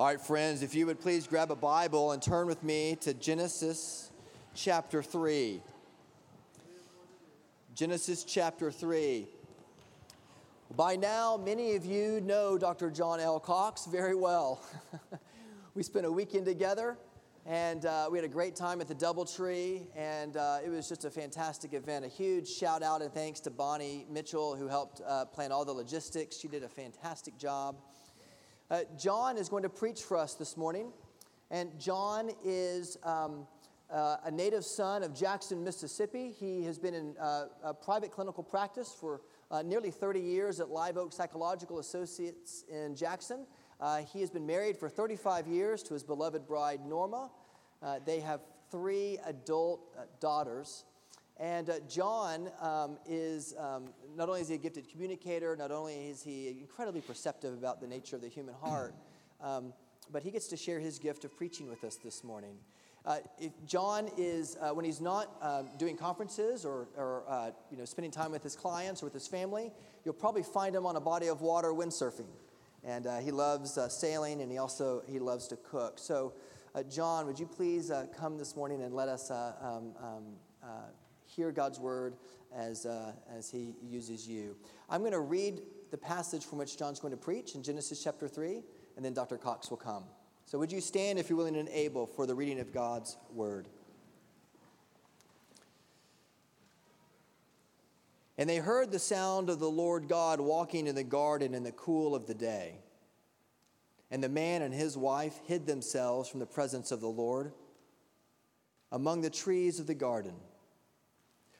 All right, friends, if you would please grab a Bible and turn with me to Genesis chapter 3. Genesis chapter 3. By now, many of you know Dr. John L. Cox very well. we spent a weekend together and uh, we had a great time at the Doubletree, and uh, it was just a fantastic event. A huge shout out and thanks to Bonnie Mitchell, who helped uh, plan all the logistics. She did a fantastic job. Uh, John is going to preach for us this morning, and John is um, uh, a native son of Jackson, Mississippi. He has been in uh, private clinical practice for nearly 30 years at Live Oak Psychological Associates in Jackson. Uh, he has been married for 35 years to his beloved bride, Norma. Uh, they have three adult uh, daughters. And uh, John um, is um, not only is he a gifted communicator, not only is he incredibly perceptive about the nature of the human heart, um, but he gets to share his gift of preaching with us this morning. Uh, John is, uh, when he's not uh, doing conferences or, or uh, you know, spending time with his clients or with his family, you'll probably find him on a body of water windsurfing and uh, he loves uh, sailing and he also he loves to cook so uh, john would you please uh, come this morning and let us uh, um, um, uh, hear god's word as, uh, as he uses you i'm going to read the passage from which john's going to preach in genesis chapter 3 and then dr cox will come so would you stand if you're willing and able for the reading of god's word And they heard the sound of the Lord God walking in the garden in the cool of the day. And the man and his wife hid themselves from the presence of the Lord among the trees of the garden.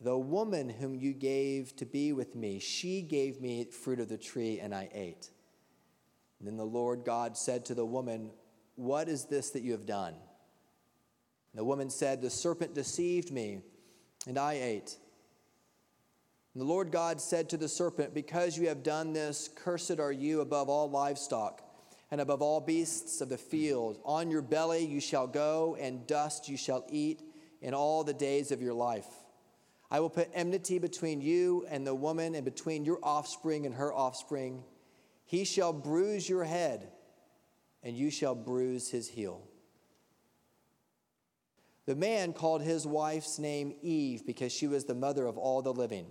The woman whom you gave to be with me, she gave me fruit of the tree, and I ate. And then the Lord God said to the woman, What is this that you have done? And the woman said, The serpent deceived me, and I ate. And the Lord God said to the serpent, Because you have done this, cursed are you above all livestock and above all beasts of the field. On your belly you shall go, and dust you shall eat in all the days of your life. I will put enmity between you and the woman, and between your offspring and her offspring. He shall bruise your head, and you shall bruise his heel. The man called his wife's name Eve because she was the mother of all the living.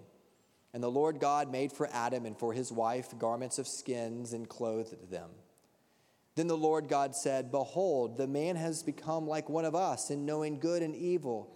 And the Lord God made for Adam and for his wife garments of skins and clothed them. Then the Lord God said, Behold, the man has become like one of us in knowing good and evil.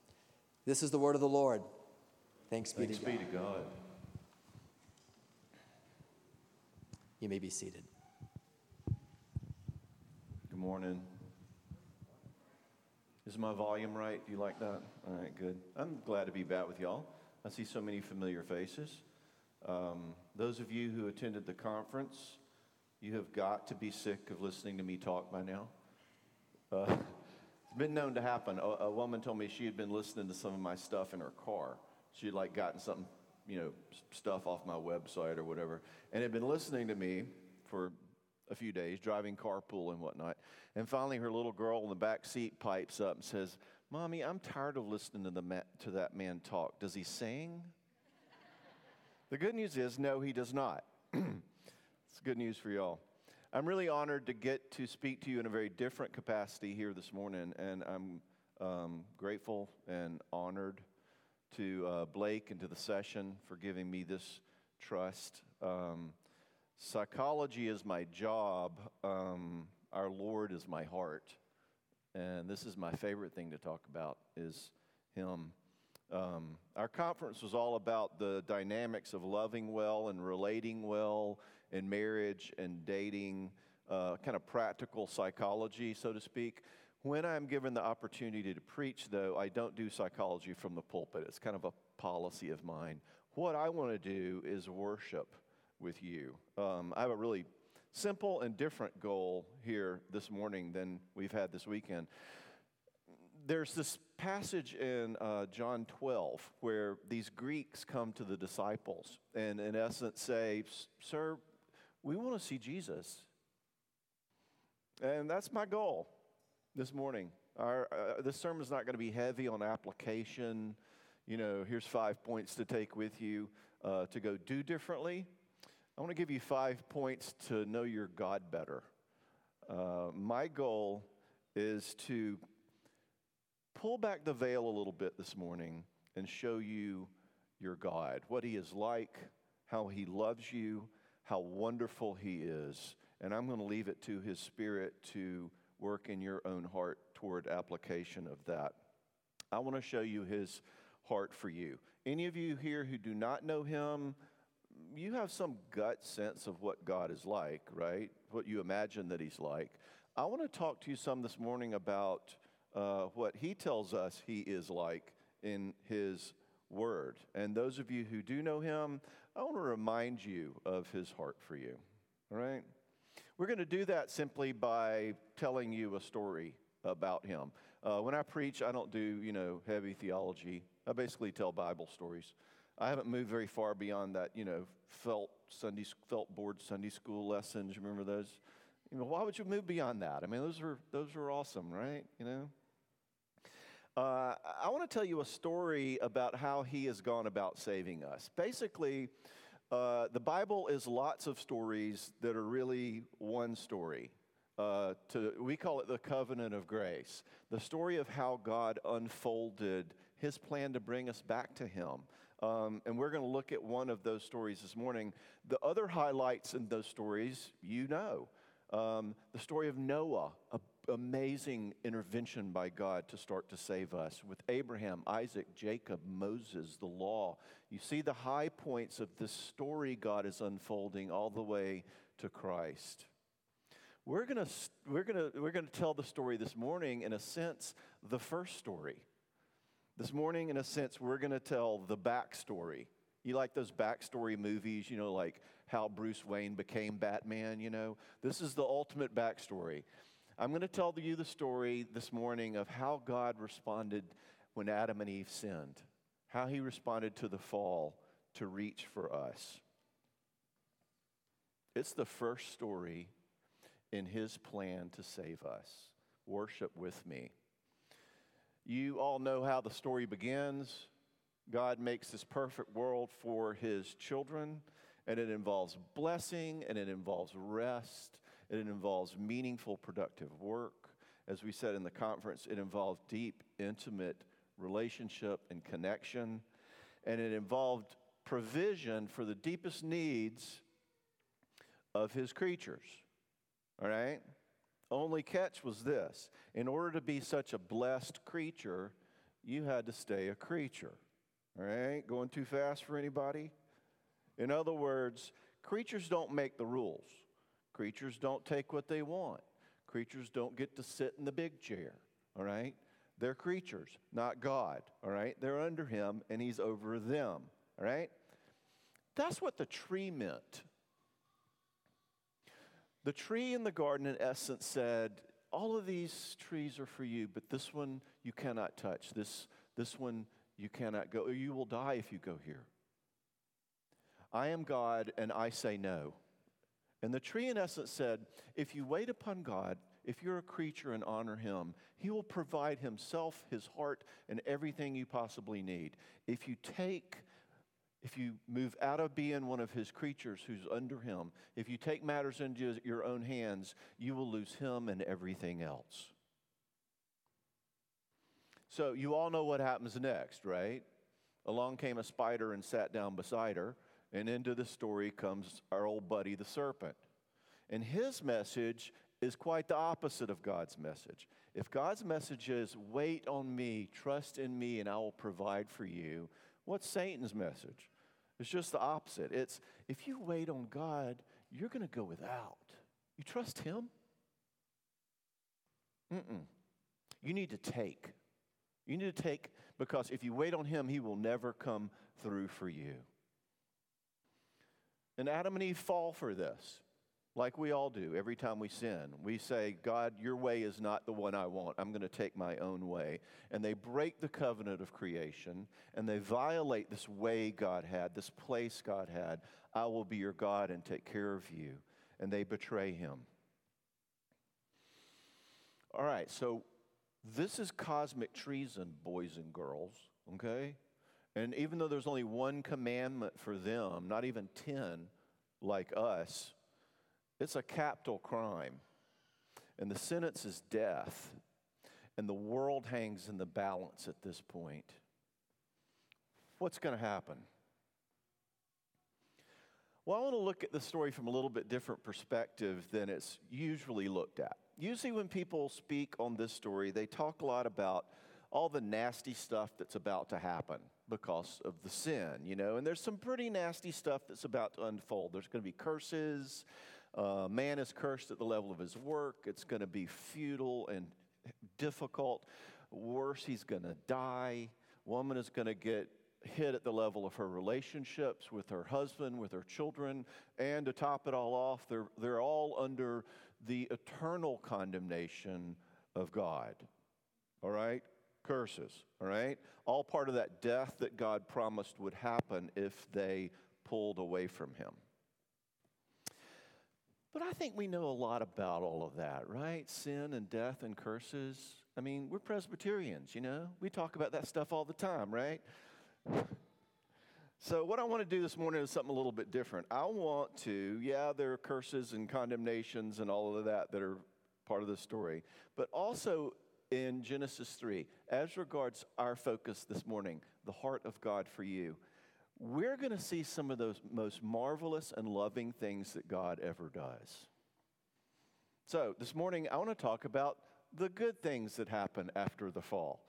This is the word of the Lord. Thanks be, Thanks to, be God. to God. You may be seated. Good morning. Is my volume right? Do you like that? All right, good. I'm glad to be back with y'all. I see so many familiar faces. Um, those of you who attended the conference, you have got to be sick of listening to me talk by now. Uh, it's been known to happen. A, a, woman told me she had been listening to some of my stuff in her car. She had like gotten some, you know, stuff off my website or whatever, and had been listening to me for a few days, driving carpool and whatnot. And finally, her little girl in the back seat pipes up and says, Mommy, I'm tired of listening to, the ma- to that man talk. Does he sing? the good news is, no, he does not. it's good news for y'all. I'm really honored to get to speak to you in a very different capacity here this morning, and I'm um, grateful and honored to uh, Blake and to the session for giving me this trust. Um, Psychology is my job. Um, our Lord is my heart. And this is my favorite thing to talk about is Him. Um, our conference was all about the dynamics of loving well and relating well in marriage and dating, uh, kind of practical psychology, so to speak. When I'm given the opportunity to preach, though, I don't do psychology from the pulpit. It's kind of a policy of mine. What I want to do is worship with you. Um, I have a really simple and different goal here this morning than we've had this weekend. There's this passage in uh, John 12 where these Greeks come to the disciples and, in essence, say, Sir, we want to see Jesus. And that's my goal this morning. Our, uh, this sermon is not going to be heavy on application. You know, here's five points to take with you uh, to go do differently. I want to give you five points to know your God better. Uh, my goal is to pull back the veil a little bit this morning and show you your God, what He is like, how He loves you, how wonderful He is. And I'm going to leave it to His Spirit to work in your own heart toward application of that. I want to show you His heart for you. Any of you here who do not know Him, you have some gut sense of what God is like, right? What you imagine that He's like. I want to talk to you some this morning about uh, what He tells us He is like in His Word. And those of you who do know Him, I want to remind you of His heart for you, all right? We're going to do that simply by telling you a story about Him. Uh, when I preach, I don't do, you know, heavy theology. I basically tell Bible stories. I haven't moved very far beyond that, you know, felt Sunday felt board Sunday school lessons. Remember those? You know, why would you move beyond that? I mean, those were those were awesome, right? You know. Uh, I want to tell you a story about how he has gone about saving us. Basically, uh, the Bible is lots of stories that are really one story. Uh, to, we call it the covenant of grace, the story of how God unfolded his plan to bring us back to him. Um, and we're going to look at one of those stories this morning. The other highlights in those stories, you know. Um, the story of Noah, an amazing intervention by God to start to save us with Abraham, Isaac, Jacob, Moses, the law. You see the high points of this story God is unfolding all the way to Christ. We're going to we're going to we're going to tell the story this morning in a sense the first story. This morning, in a sense, we're going to tell the backstory. You like those backstory movies, you know, like how Bruce Wayne became Batman, you know? This is the ultimate backstory. I'm going to tell you the story this morning of how God responded when Adam and Eve sinned, how he responded to the fall to reach for us. It's the first story in his plan to save us. Worship with me. You all know how the story begins. God makes this perfect world for his children, and it involves blessing, and it involves rest, and it involves meaningful, productive work. As we said in the conference, it involved deep, intimate relationship and connection, and it involved provision for the deepest needs of his creatures. All right? Only catch was this in order to be such a blessed creature, you had to stay a creature. All right? Going too fast for anybody? In other words, creatures don't make the rules, creatures don't take what they want, creatures don't get to sit in the big chair. All right? They're creatures, not God. All right? They're under Him and He's over them. All right? That's what the tree meant the tree in the garden, in essence, said, All of these trees are for you, but this one you cannot touch. This, this one you cannot go. You will die if you go here. I am God, and I say no. And the tree, in essence, said, If you wait upon God, if you're a creature and honor him, he will provide himself, his heart, and everything you possibly need. If you take if you move out of being one of his creatures who's under him, if you take matters into your own hands, you will lose him and everything else. So, you all know what happens next, right? Along came a spider and sat down beside her, and into the story comes our old buddy, the serpent. And his message is quite the opposite of God's message. If God's message is, wait on me, trust in me, and I will provide for you, what's Satan's message? It's just the opposite. It's, if you wait on God, you're going to go without. You trust Him? Mm-mm. You need to take. You need to take because if you wait on Him, He will never come through for you. And Adam and Eve fall for this, like we all do every time we sin. We say, God, your way is not the one I want. I'm going to take my own way. And they break the covenant of creation and they violate this way God had, this place God had. I will be your God and take care of you. And they betray Him. All right, so this is cosmic treason, boys and girls, okay? And even though there's only one commandment for them, not even 10 like us, it's a capital crime. And the sentence is death. And the world hangs in the balance at this point. What's going to happen? Well, I want to look at the story from a little bit different perspective than it's usually looked at. Usually, when people speak on this story, they talk a lot about all the nasty stuff that's about to happen because of the sin, you know. And there's some pretty nasty stuff that's about to unfold. There's going to be curses. Uh, man is cursed at the level of his work. It's going to be futile and difficult. Worse, he's going to die. Woman is going to get hit at the level of her relationships with her husband, with her children, and to top it all off, they're, they're all under the eternal condemnation of God. All right? Curses, all right? All part of that death that God promised would happen if they pulled away from Him. But I think we know a lot about all of that, right? Sin and death and curses. I mean, we're Presbyterians, you know? We talk about that stuff all the time, right? So, what I want to do this morning is something a little bit different. I want to, yeah, there are curses and condemnations and all of that that are part of the story, but also in Genesis 3, as regards our focus this morning, the heart of God for you, we're going to see some of those most marvelous and loving things that God ever does. So, this morning, I want to talk about the good things that happen after the fall.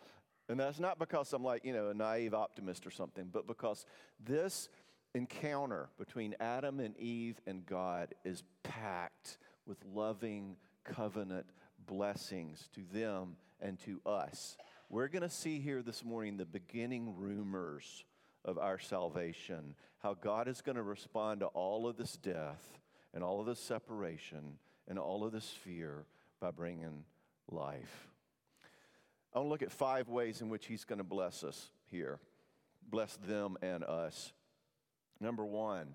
And that's not because I'm like, you know, a naive optimist or something, but because this encounter between Adam and Eve and God is packed with loving covenant blessings to them and to us. We're going to see here this morning the beginning rumors of our salvation, how God is going to respond to all of this death and all of this separation and all of this fear by bringing life. I want to look at five ways in which He's going to bless us here, bless them and us. Number one,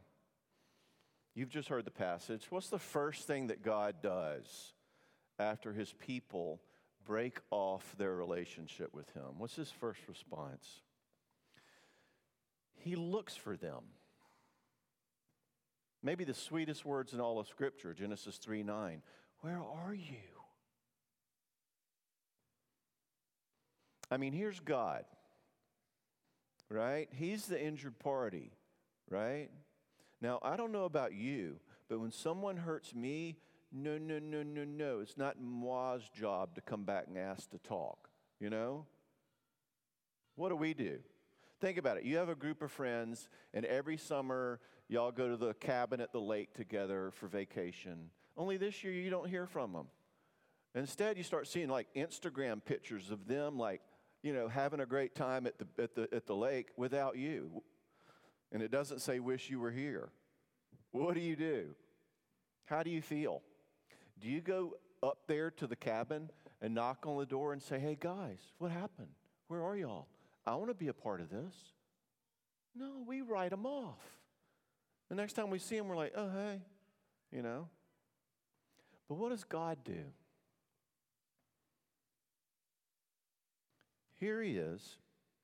you've just heard the passage. What's the first thing that God does after His people break off their relationship with him? What's his first response? He looks for them. Maybe the sweetest words in all of Scripture, Genesis 3 9. Where are you? I mean, here's God, right? He's the injured party, right? Now, I don't know about you, but when someone hurts me, no, no, no, no, no. It's not moi's job to come back and ask to talk, you know? What do we do? Think about it. You have a group of friends, and every summer y'all go to the cabin at the lake together for vacation. Only this year you don't hear from them. Instead, you start seeing like Instagram pictures of them, like, you know, having a great time at the, at the, at the lake without you. And it doesn't say, wish you were here. What do you do? How do you feel? Do you go up there to the cabin and knock on the door and say, hey, guys, what happened? Where are y'all? I want to be a part of this. No, we write them off. The next time we see them, we're like, oh, hey, you know. But what does God do? Here he is,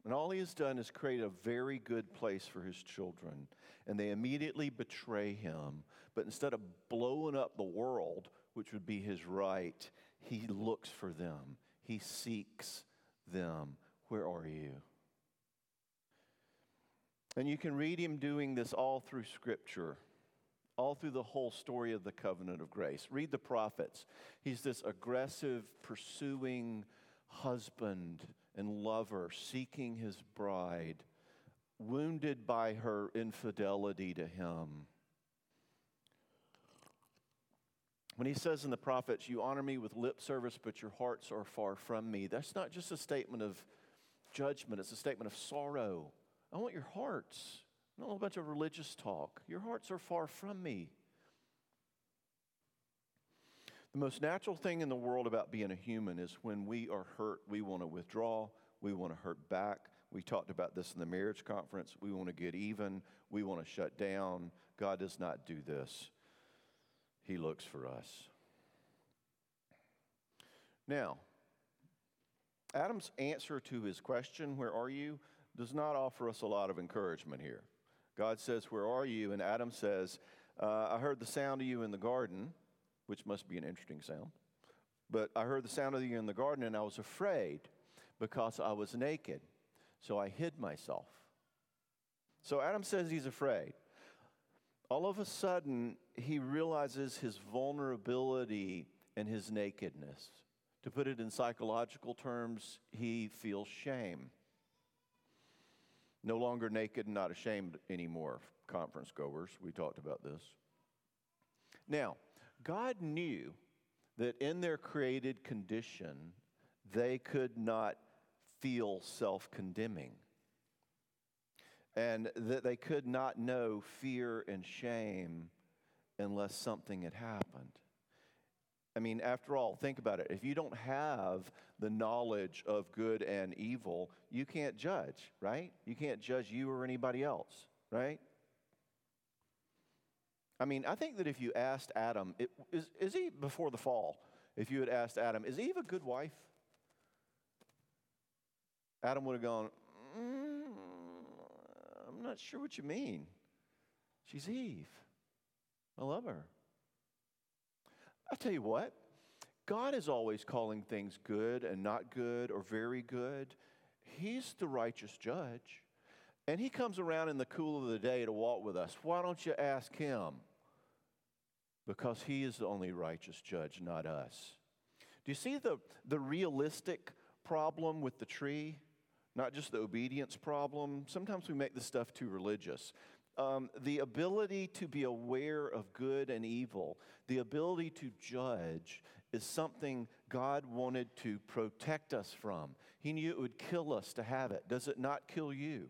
and all he has done is create a very good place for his children. And they immediately betray him. But instead of blowing up the world which would be his right, he looks for them, he seeks them. Where are you? And you can read him doing this all through Scripture. all through the whole story of the covenant of grace. Read the prophets. He's this aggressive, pursuing husband and lover, seeking his bride, wounded by her infidelity to him. When he says in the prophets, You honor me with lip service, but your hearts are far from me, that's not just a statement of judgment, it's a statement of sorrow. I want your hearts. Not a bunch of religious talk. Your hearts are far from me. The most natural thing in the world about being a human is when we are hurt, we want to withdraw, we want to hurt back. We talked about this in the marriage conference. We want to get even, we want to shut down. God does not do this, He looks for us. Now, Adam's answer to his question, Where are you? does not offer us a lot of encouragement here. God says, Where are you? And Adam says, uh, I heard the sound of you in the garden, which must be an interesting sound. But I heard the sound of you in the garden, and I was afraid because I was naked. So I hid myself. So Adam says he's afraid. All of a sudden, he realizes his vulnerability and his nakedness. To put it in psychological terms, he feels shame. No longer naked and not ashamed anymore, conference goers. We talked about this. Now, God knew that in their created condition, they could not feel self condemning and that they could not know fear and shame unless something had happened. I mean, after all, think about it. If you don't have the knowledge of good and evil, you can't judge, right? You can't judge you or anybody else, right? I mean, I think that if you asked Adam, it, is, is he before the fall? If you had asked Adam, is Eve a good wife? Adam would have gone, mm, I'm not sure what you mean. She's Eve. I love her. I'll tell you what, God is always calling things good and not good or very good. He's the righteous judge. And He comes around in the cool of the day to walk with us. Why don't you ask Him? Because He is the only righteous judge, not us. Do you see the, the realistic problem with the tree? Not just the obedience problem. Sometimes we make this stuff too religious um, the ability to be aware of good and evil, the ability to judge, is something God wanted to protect us from. He knew it would kill us to have it. Does it not kill you?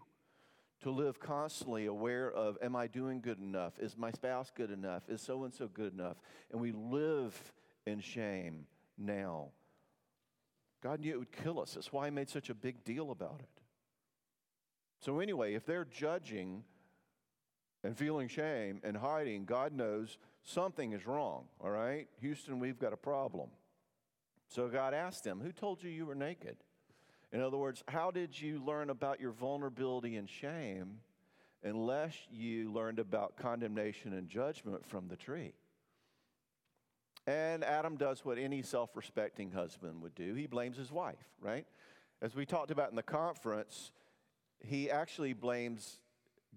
To live constantly aware of, am I doing good enough? Is my spouse good enough? Is so and so good enough? And we live in shame now. God knew it would kill us. That's why He made such a big deal about it. So, anyway, if they're judging, and feeling shame and hiding, God knows something is wrong, all right? Houston, we've got a problem. So God asked them, Who told you you were naked? In other words, how did you learn about your vulnerability and shame unless you learned about condemnation and judgment from the tree? And Adam does what any self respecting husband would do he blames his wife, right? As we talked about in the conference, he actually blames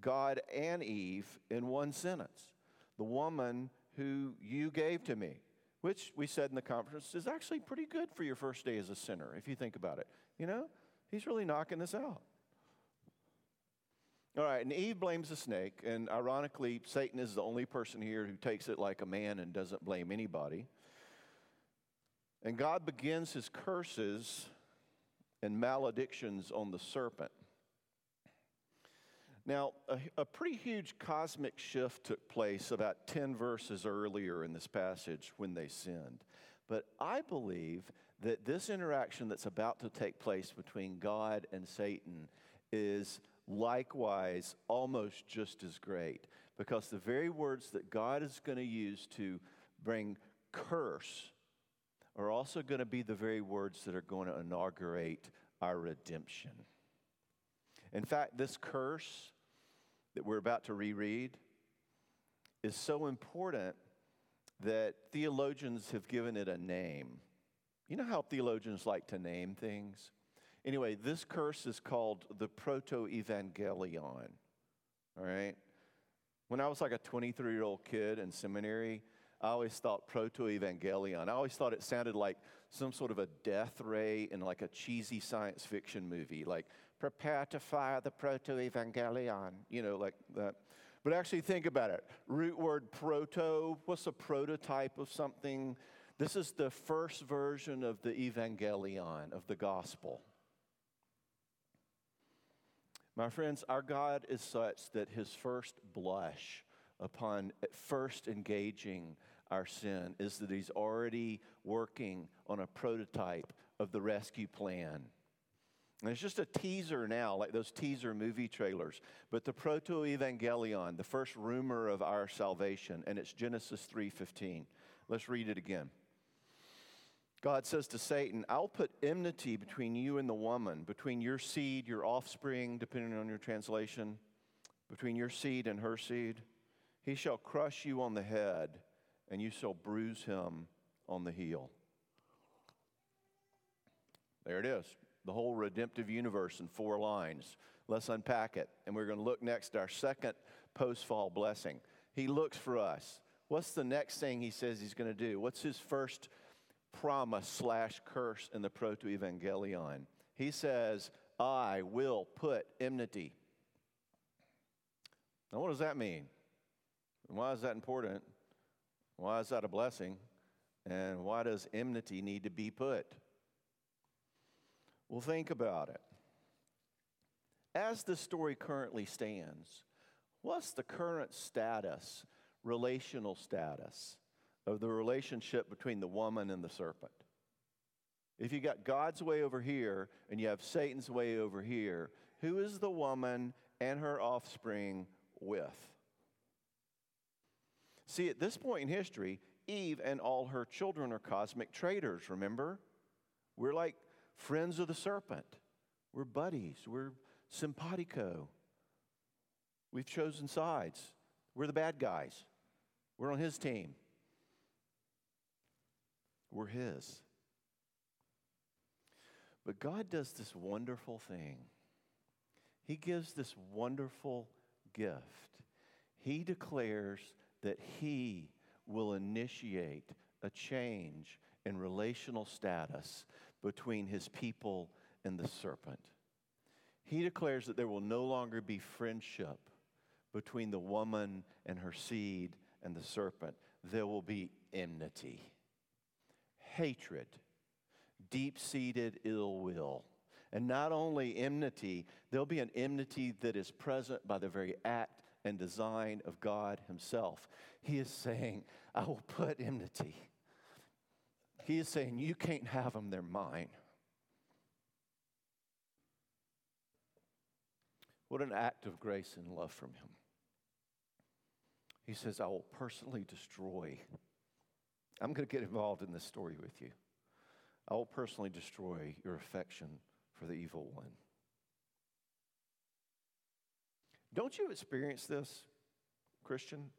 God and Eve in one sentence the woman who you gave to me, which we said in the conference is actually pretty good for your first day as a sinner, if you think about it. You know, he's really knocking this out. All right, and Eve blames the snake, and ironically, Satan is the only person here who takes it like a man and doesn't blame anybody. And God begins his curses and maledictions on the serpent. Now, a, a, pretty huge cosmic shift took place about 10 verses earlier in this passage when they sinned. But I believe that this interaction that's about to take place between God and Satan is likewise almost just as great because the very words that God is going to use to bring curse are also going to be the very words that are going to inaugurate our redemption. In fact, this curse that we're about to reread is so important that theologians have given it a name. You know how theologians like to name things? Anyway, this curse is called the Proto Evangelion. All right? When I was like a 23 year old kid in seminary, I always thought proto evangelion. I always thought it sounded like some sort of a death ray in like a cheesy science fiction movie, like prepare to fire the proto evangelion, you know, like that. But actually, think about it. Root word proto, what's a prototype of something? This is the first version of the evangelion, of the gospel. My friends, our God is such that his first blush upon first engaging our sin is that he's already working on a prototype of the rescue plan. And it's just a teaser now, like those teaser movie trailers. But the proto evangelion, the first rumor of our salvation, and it's Genesis 3:15. Let's read it again. God says to Satan, I'll put enmity between you and the woman, between your seed, your offspring, depending on your translation, between your seed and her seed. He shall crush you on the head, and you shall bruise him on the heel. There it is, the whole redemptive universe in four lines. Let's unpack it. And we're going to look next at our second post fall blessing. He looks for us. What's the next thing he says he's going to do? What's his first promise slash curse in the proto evangelion. He says, I will put enmity. Now, what does that mean? Why is that important? Why is that a blessing? And why does enmity need to be put? Well, think about it. As the story currently stands, what's the current status, relational status, of the relationship between the woman and the serpent. If you got God's way over here and you have Satan's way over here, who is the woman and her offspring with? See, at this point in history, Eve and all her children are cosmic traitors, remember? We're like friends of the serpent. We're buddies. We're simpatico. We've chosen sides. We're the bad guys. We're on his team. We're His. But God does this wonderful thing. He gives this wonderful gift. He declares that He will initiate a change in relational status between His people and the serpent. He declares that there will no longer be friendship between the woman and her seed and the serpent. There will be enmity hatred, deep seated ill will. And not only enmity, there'll be an enmity that is present by the very act and design of God Himself. He is saying, I will put enmity. He is saying, You can't have them, they're mine. What an act of grace and love from Him. He says, I will personally destroy I'm going to get involved in this story with you. I will personally destroy your affection for the evil one. Don't you experience this, Christian?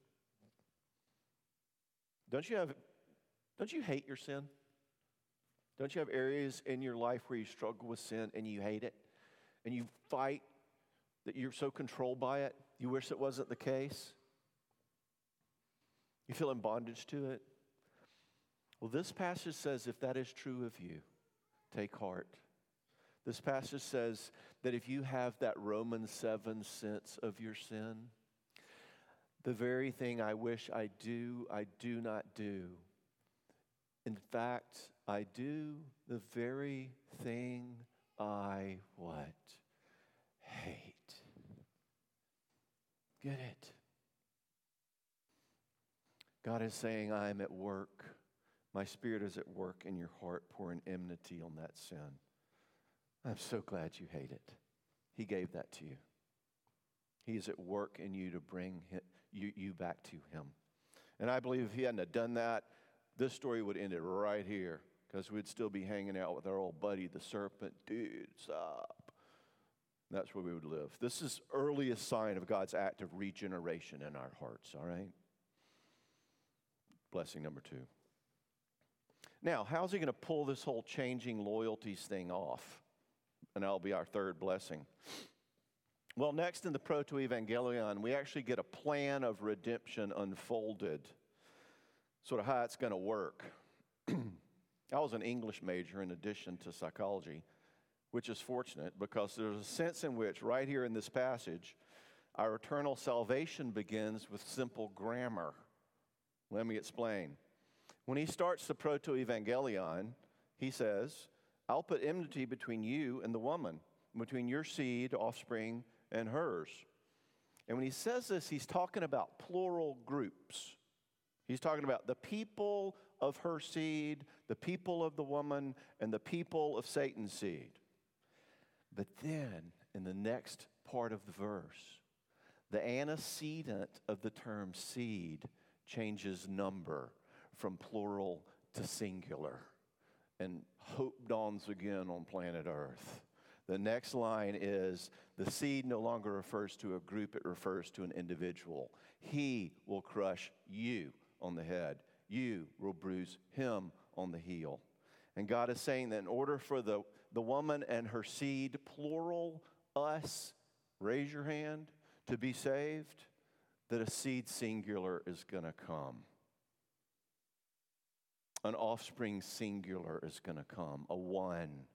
Don't you have don't you hate your sin? Don't you have areas in your life where you struggle with sin and you hate it? And you fight that you're so controlled by it, you wish it wasn't the case? You feel in bondage to it? Well, this passage says if that is true of you, take heart. This passage says that if you have that Romans 7 sense of your sin, the very thing I wish I do, I do not do. In fact, I do the very thing I what? Hate. Get it? God is saying, I am at work my spirit is at work in your heart, pouring enmity on that sin. I'm so glad you hate it. He gave that to you. He is at work in you to bring you, back to Him. And I believe if He hadn't done that, this story would end it right here because we'd still be hanging out with our old buddy, the serpent. Dude, stop. That's where we would live. This is earliest sign of God's act of regeneration in our hearts, all right? Blessing number two. Now, how's he going to pull this whole changing loyalties thing off? And that'll be our third blessing. Well, next in the Proto Evangelion, we actually get a plan of redemption unfolded, sort of how it's going to work. I was an English major in addition to psychology, which is fortunate because there's a sense in which, right here in this passage, our eternal salvation begins with simple grammar. Let me explain. When he starts the Proto Evangelion, he says, I'll put enmity between you and the woman, between your seed, offspring, and hers. And when he says this, he's talking about plural groups. He's talking about the people of her seed, the people of the woman, and the people of Satan's seed. But then, in the next part of the verse, the antecedent of the term seed changes number from plural to singular. And hope dawns again on planet Earth. The next line is the seed no longer refers to a group, it refers to an individual. He will crush you on the head, you will bruise him on the heel. And God is saying that in order for the, the woman and her seed, plural, us, raise your hand, to be saved, that a seed singular is going to come. An offspring singular is going to come, a one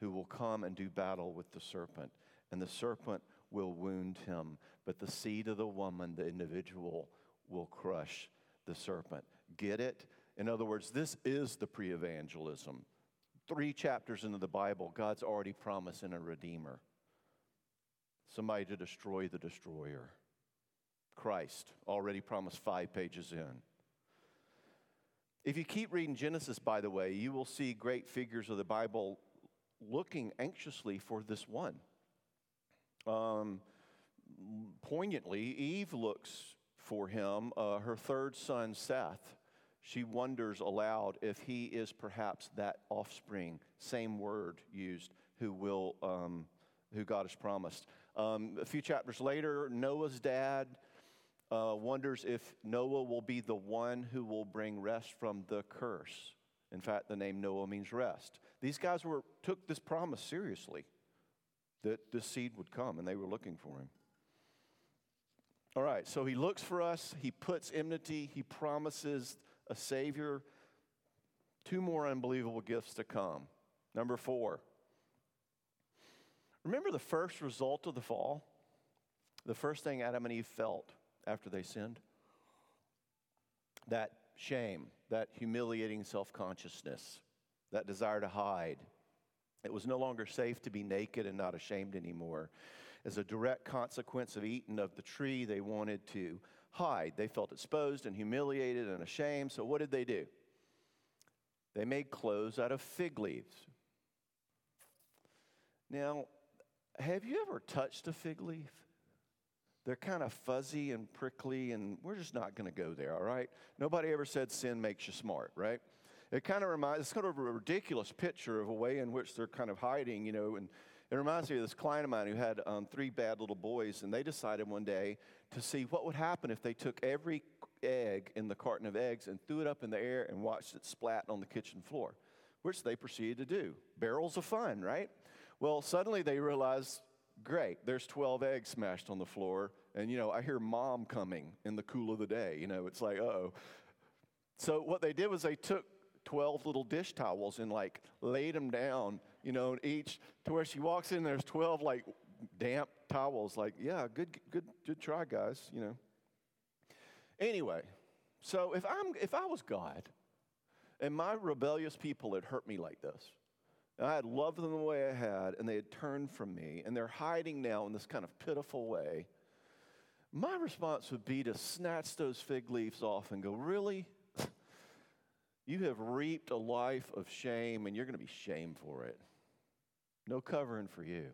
who will come and do battle with the serpent. And the serpent will wound him, but the seed of the woman, the individual, will crush the serpent. Get it? In other words, this is the pre evangelism. Three chapters into the Bible, God's already promising a redeemer, somebody to destroy the destroyer. Christ, already promised five pages in. If you keep reading Genesis, by the way, you will see great figures of the Bible looking anxiously for this one. Um, poignantly, Eve looks for him, uh, her third son, Seth. She wonders aloud if he is perhaps that offspring, same word used, who will, um, who God has promised. Um, a few chapters later, Noah's dad uh, wonders if Noah will be the one who will bring rest from the curse. In fact, the name Noah means rest. These guys were, took this promise seriously that this seed would come, and they were looking for him. All right, so he looks for us, he puts enmity, he promises a Savior. Two more unbelievable gifts to come. Number four. Remember the first result of the fall? The first thing Adam and Eve felt after they sinned? That shame, that humiliating self consciousness, that desire to hide. It was no longer safe to be naked and not ashamed anymore. As a direct consequence of eating of the tree, they wanted to hide. They felt exposed and humiliated and ashamed. So, what did they do? They made clothes out of fig leaves. Now, have you ever touched a fig leaf? They're kind of fuzzy and prickly, and we're just not going to go there, all right? Nobody ever said sin makes you smart, right? It kind of reminds, it's kind of a ridiculous picture of a way in which they're kind of hiding, you know, and it reminds me of this client of mine who had um, three bad little boys, and they decided one day to see what would happen if they took every egg in the carton of eggs and threw it up in the air and watched it splat on the kitchen floor, which they proceeded to do. Barrels of fun, right? Well, suddenly they realized great, there's 12 eggs smashed on the floor, and you know, I hear mom coming in the cool of the day. You know, it's like, oh. So what they did was they took 12 little dish towels and like laid them down, you know, each to where she walks in, there's 12 like damp towels. Like, yeah, good, good, good try, guys, you know. Anyway, so if I'm if I was God and my rebellious people had hurt me like this, I had loved them the way I had, and they had turned from me, and they're hiding now in this kind of pitiful way, my response would be to snatch those fig leaves off and go, Really? You have reaped a life of shame, and you're going to be shamed for it. No covering for you.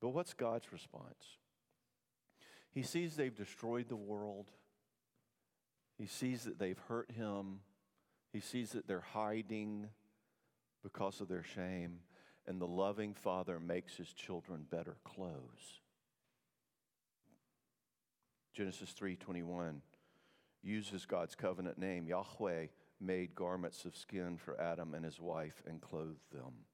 But what's God's response? He sees they've destroyed the world. He sees that they've hurt him. He sees that they're hiding because of their shame. And the loving Father makes his children better clothes. Genesis 3:21 uses God's covenant name. Yahweh made garments of skin for Adam and his wife and clothed them.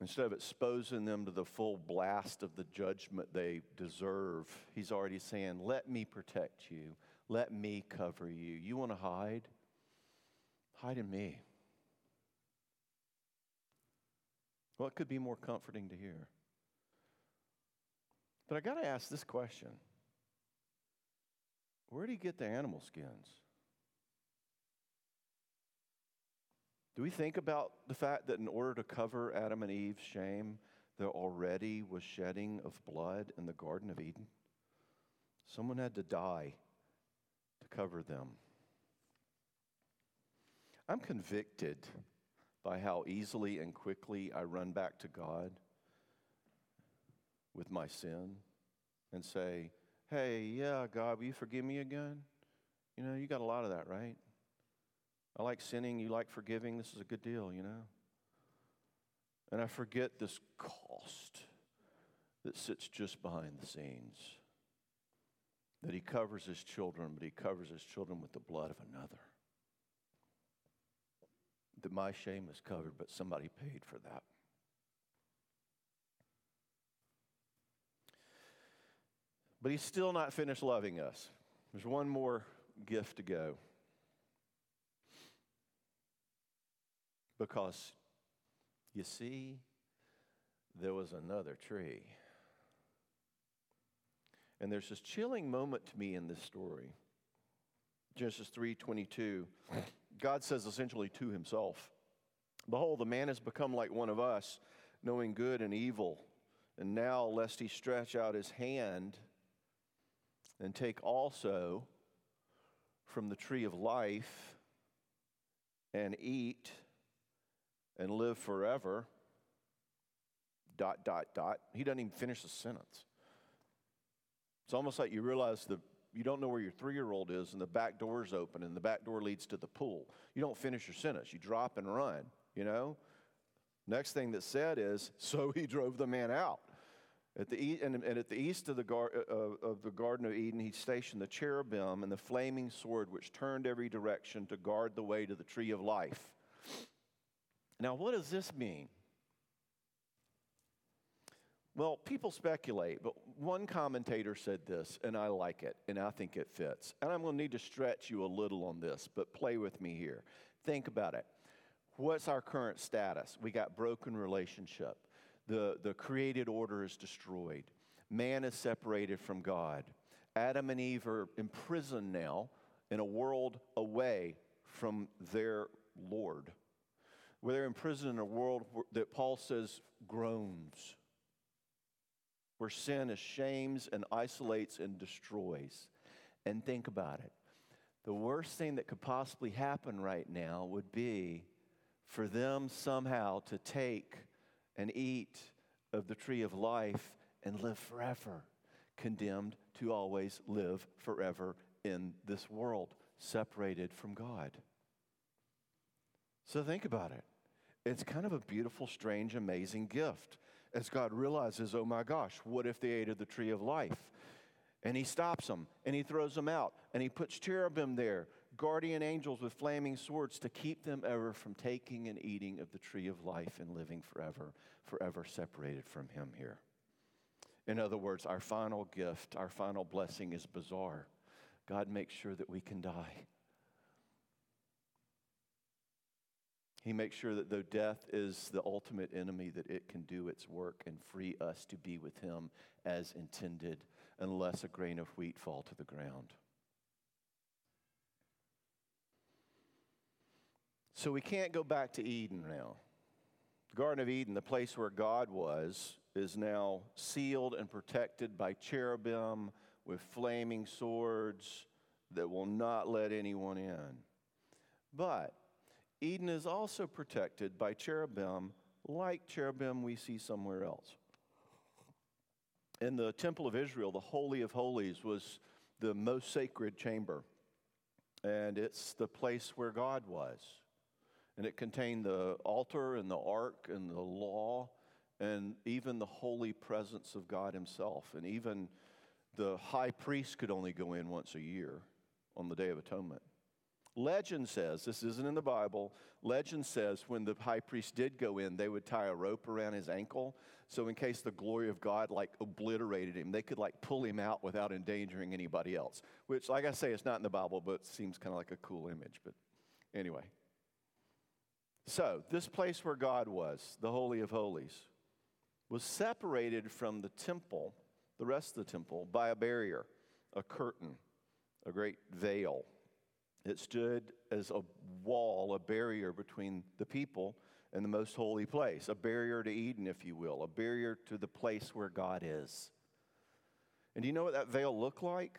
Instead of exposing them to the full blast of the judgment they deserve, he's already saying, Let me protect you. Let me cover you. You want to hide? Hide in me. What could be more comforting to hear? But I got to ask this question Where do you get the animal skins? Do we think about the fact that in order to cover Adam and Eve's shame, there already was shedding of blood in the Garden of Eden? Someone had to die to cover them. I'm convicted by how easily and quickly I run back to God with my sin and say, Hey, yeah, God, will you forgive me again? You know, you got a lot of that, right? I like sinning, you like forgiving. This is a good deal, you know? And I forget this cost that sits just behind the scenes. That he covers his children, but he covers his children with the blood of another. That my shame is covered, but somebody paid for that. But he's still not finished loving us. There's one more gift to go. Because, you see, there was another tree. And there's this chilling moment to me in this story. Genesis 3:22. God says essentially to himself, Behold, the man has become like one of us, knowing good and evil. And now, lest he stretch out his hand and take also from the tree of life and eat and live forever. Dot, dot, dot. He doesn't even finish the sentence. It's almost like you realize that you don't know where your three year old is and the back door is open and the back door leads to the pool. You don't finish your sentence, you drop and run, you know? Next thing that's said is, so he drove the man out. At the, and, and at the east of the, gar, uh, of the Garden of Eden, he stationed the cherubim and the flaming sword, which turned every direction to guard the way to the tree of life. Now, what does this mean? Well, people speculate, but one commentator said this, and I like it, and I think it fits. And I'm going to need to stretch you a little on this, but play with me here. Think about it. What's our current status? We got broken relationship. The, the created order is destroyed. Man is separated from God. Adam and Eve are imprisoned now in a world away from their Lord where they're imprisoned in a world that Paul says groans, where sin shames and isolates and destroys. And think about it. The worst thing that could possibly happen right now would be for them somehow to take and eat of the tree of life and live forever, condemned to always live forever in this world, separated from God. So think about it. It's kind of a beautiful, strange, amazing gift as God realizes, oh my gosh, what if they ate of the tree of life? And he stops them and he throws them out and he puts cherubim there, guardian angels with flaming swords to keep them ever from taking and eating of the tree of life and living forever, forever separated from him here. In other words, our final gift, our final blessing is bizarre. God makes sure that we can die. He makes sure that though death is the ultimate enemy, that it can do its work and free us to be with him as intended, unless a grain of wheat fall to the ground. So we can't go back to Eden now. The Garden of Eden, the place where God was, is now sealed and protected by cherubim with flaming swords that will not let anyone in. But Eden is also protected by cherubim, like cherubim we see somewhere else. In the Temple of Israel, the Holy of Holies was the most sacred chamber, and it's the place where God was. And it contained the altar and the ark and the law and even the holy presence of God Himself. And even the high priest could only go in once a year on the Day of Atonement. Legend says, this isn't in the Bible, legend says when the high priest did go in, they would tie a rope around his ankle. So, in case the glory of God like obliterated him, they could like pull him out without endangering anybody else. Which, like I say, it's not in the Bible, but seems kind of like a cool image. But anyway. So, this place where God was, the Holy of Holies, was separated from the temple, the rest of the temple, by a barrier, a curtain, a great veil. It stood as a wall, a barrier between the people and the most holy place, a barrier to Eden, if you will, a barrier to the place where God is. And do you know what that veil looked like?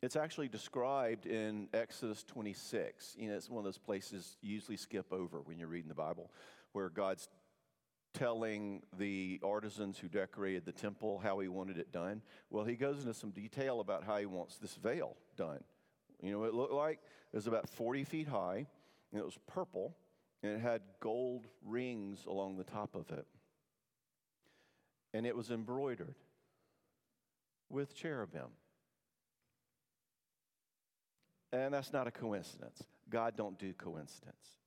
It's actually described in Exodus 26. You know, it's one of those places you usually skip over when you're reading the Bible, where God's telling the artisans who decorated the temple how he wanted it done. Well, he goes into some detail about how he wants this veil done. You know what it looked like? It was about 40 feet high, and it was purple, and it had gold rings along the top of it. And it was embroidered with cherubim. And that's not a coincidence. God don't do coincidence.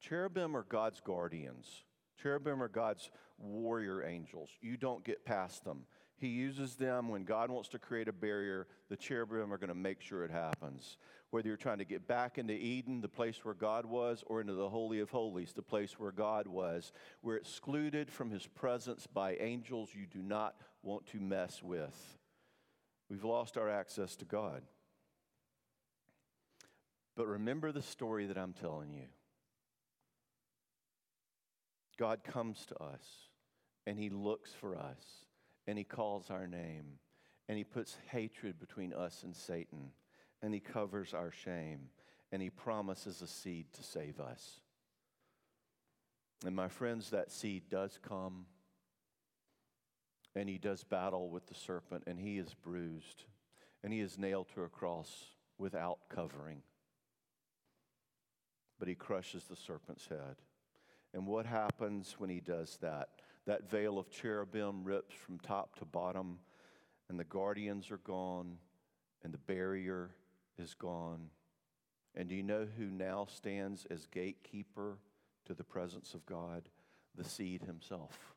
Cherubim are God's guardians. Cherubim are God's warrior angels. You don't get past them. He uses them when God wants to create a barrier. The cherubim are going to make sure it happens. Whether you're trying to get back into Eden, the place where God was, or into the Holy of Holies, the place where God was, we're excluded from His presence by angels you do not want to mess with. We've lost our access to God. But remember the story that I'm telling you. God comes to us and He looks for us and he calls our name and he puts hatred between us and Satan and he covers our shame and he promises a seed to save us. And my friends, that seed does come and he does battle with the serpent and he is bruised and he is nailed to a cross without covering. But he crushes the serpent's head. And what happens when he does that? That veil of cherubim rips from top to bottom, and the guardians are gone, and the barrier is gone. And do you know who now stands as gatekeeper to the presence of God? The seed himself.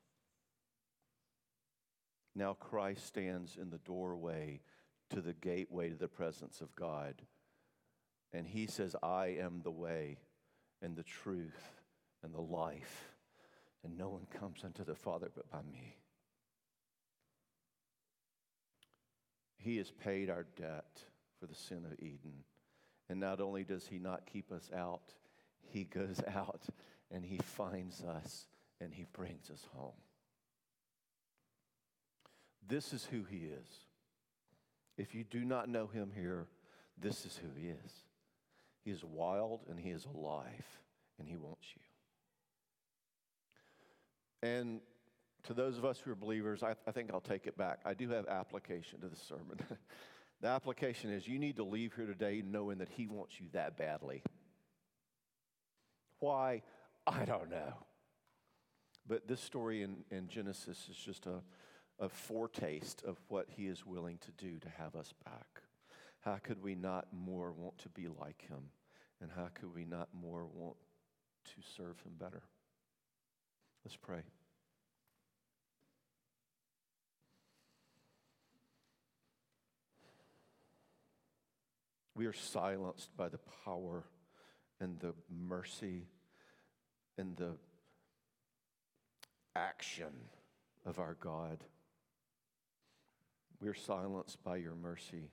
Now Christ stands in the doorway to the gateway to the presence of God. And he says, I am the way and the truth and the life and no one comes unto the Father but by me. He has paid our debt for the sin of Eden. And not only does He not keep us out, He goes out and He finds us and He brings us home. This is who He is. If you do not know Him here, this is who He is. He is wild and He is alive and He wants you. And to those of us who are believers, I, I think I'll take it back. I do have application to the sermon. the application is you need to leave here today knowing that He wants you that badly. Why? I don't know. But this story in, in Genesis is just a, a foretaste of what He is willing to do to have us back. How could we not more want to be like Him? And how could we not more want to serve Him better? Let's pray. We are silenced by the power and the mercy and the action of our God. We are silenced by your mercy.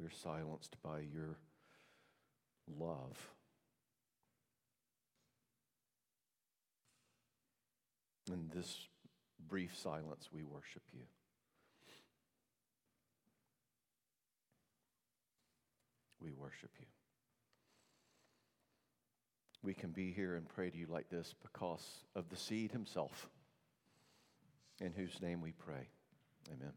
We are silenced by your love. In this brief silence, we worship you. We worship you. We can be here and pray to you like this because of the seed himself, in whose name we pray. Amen.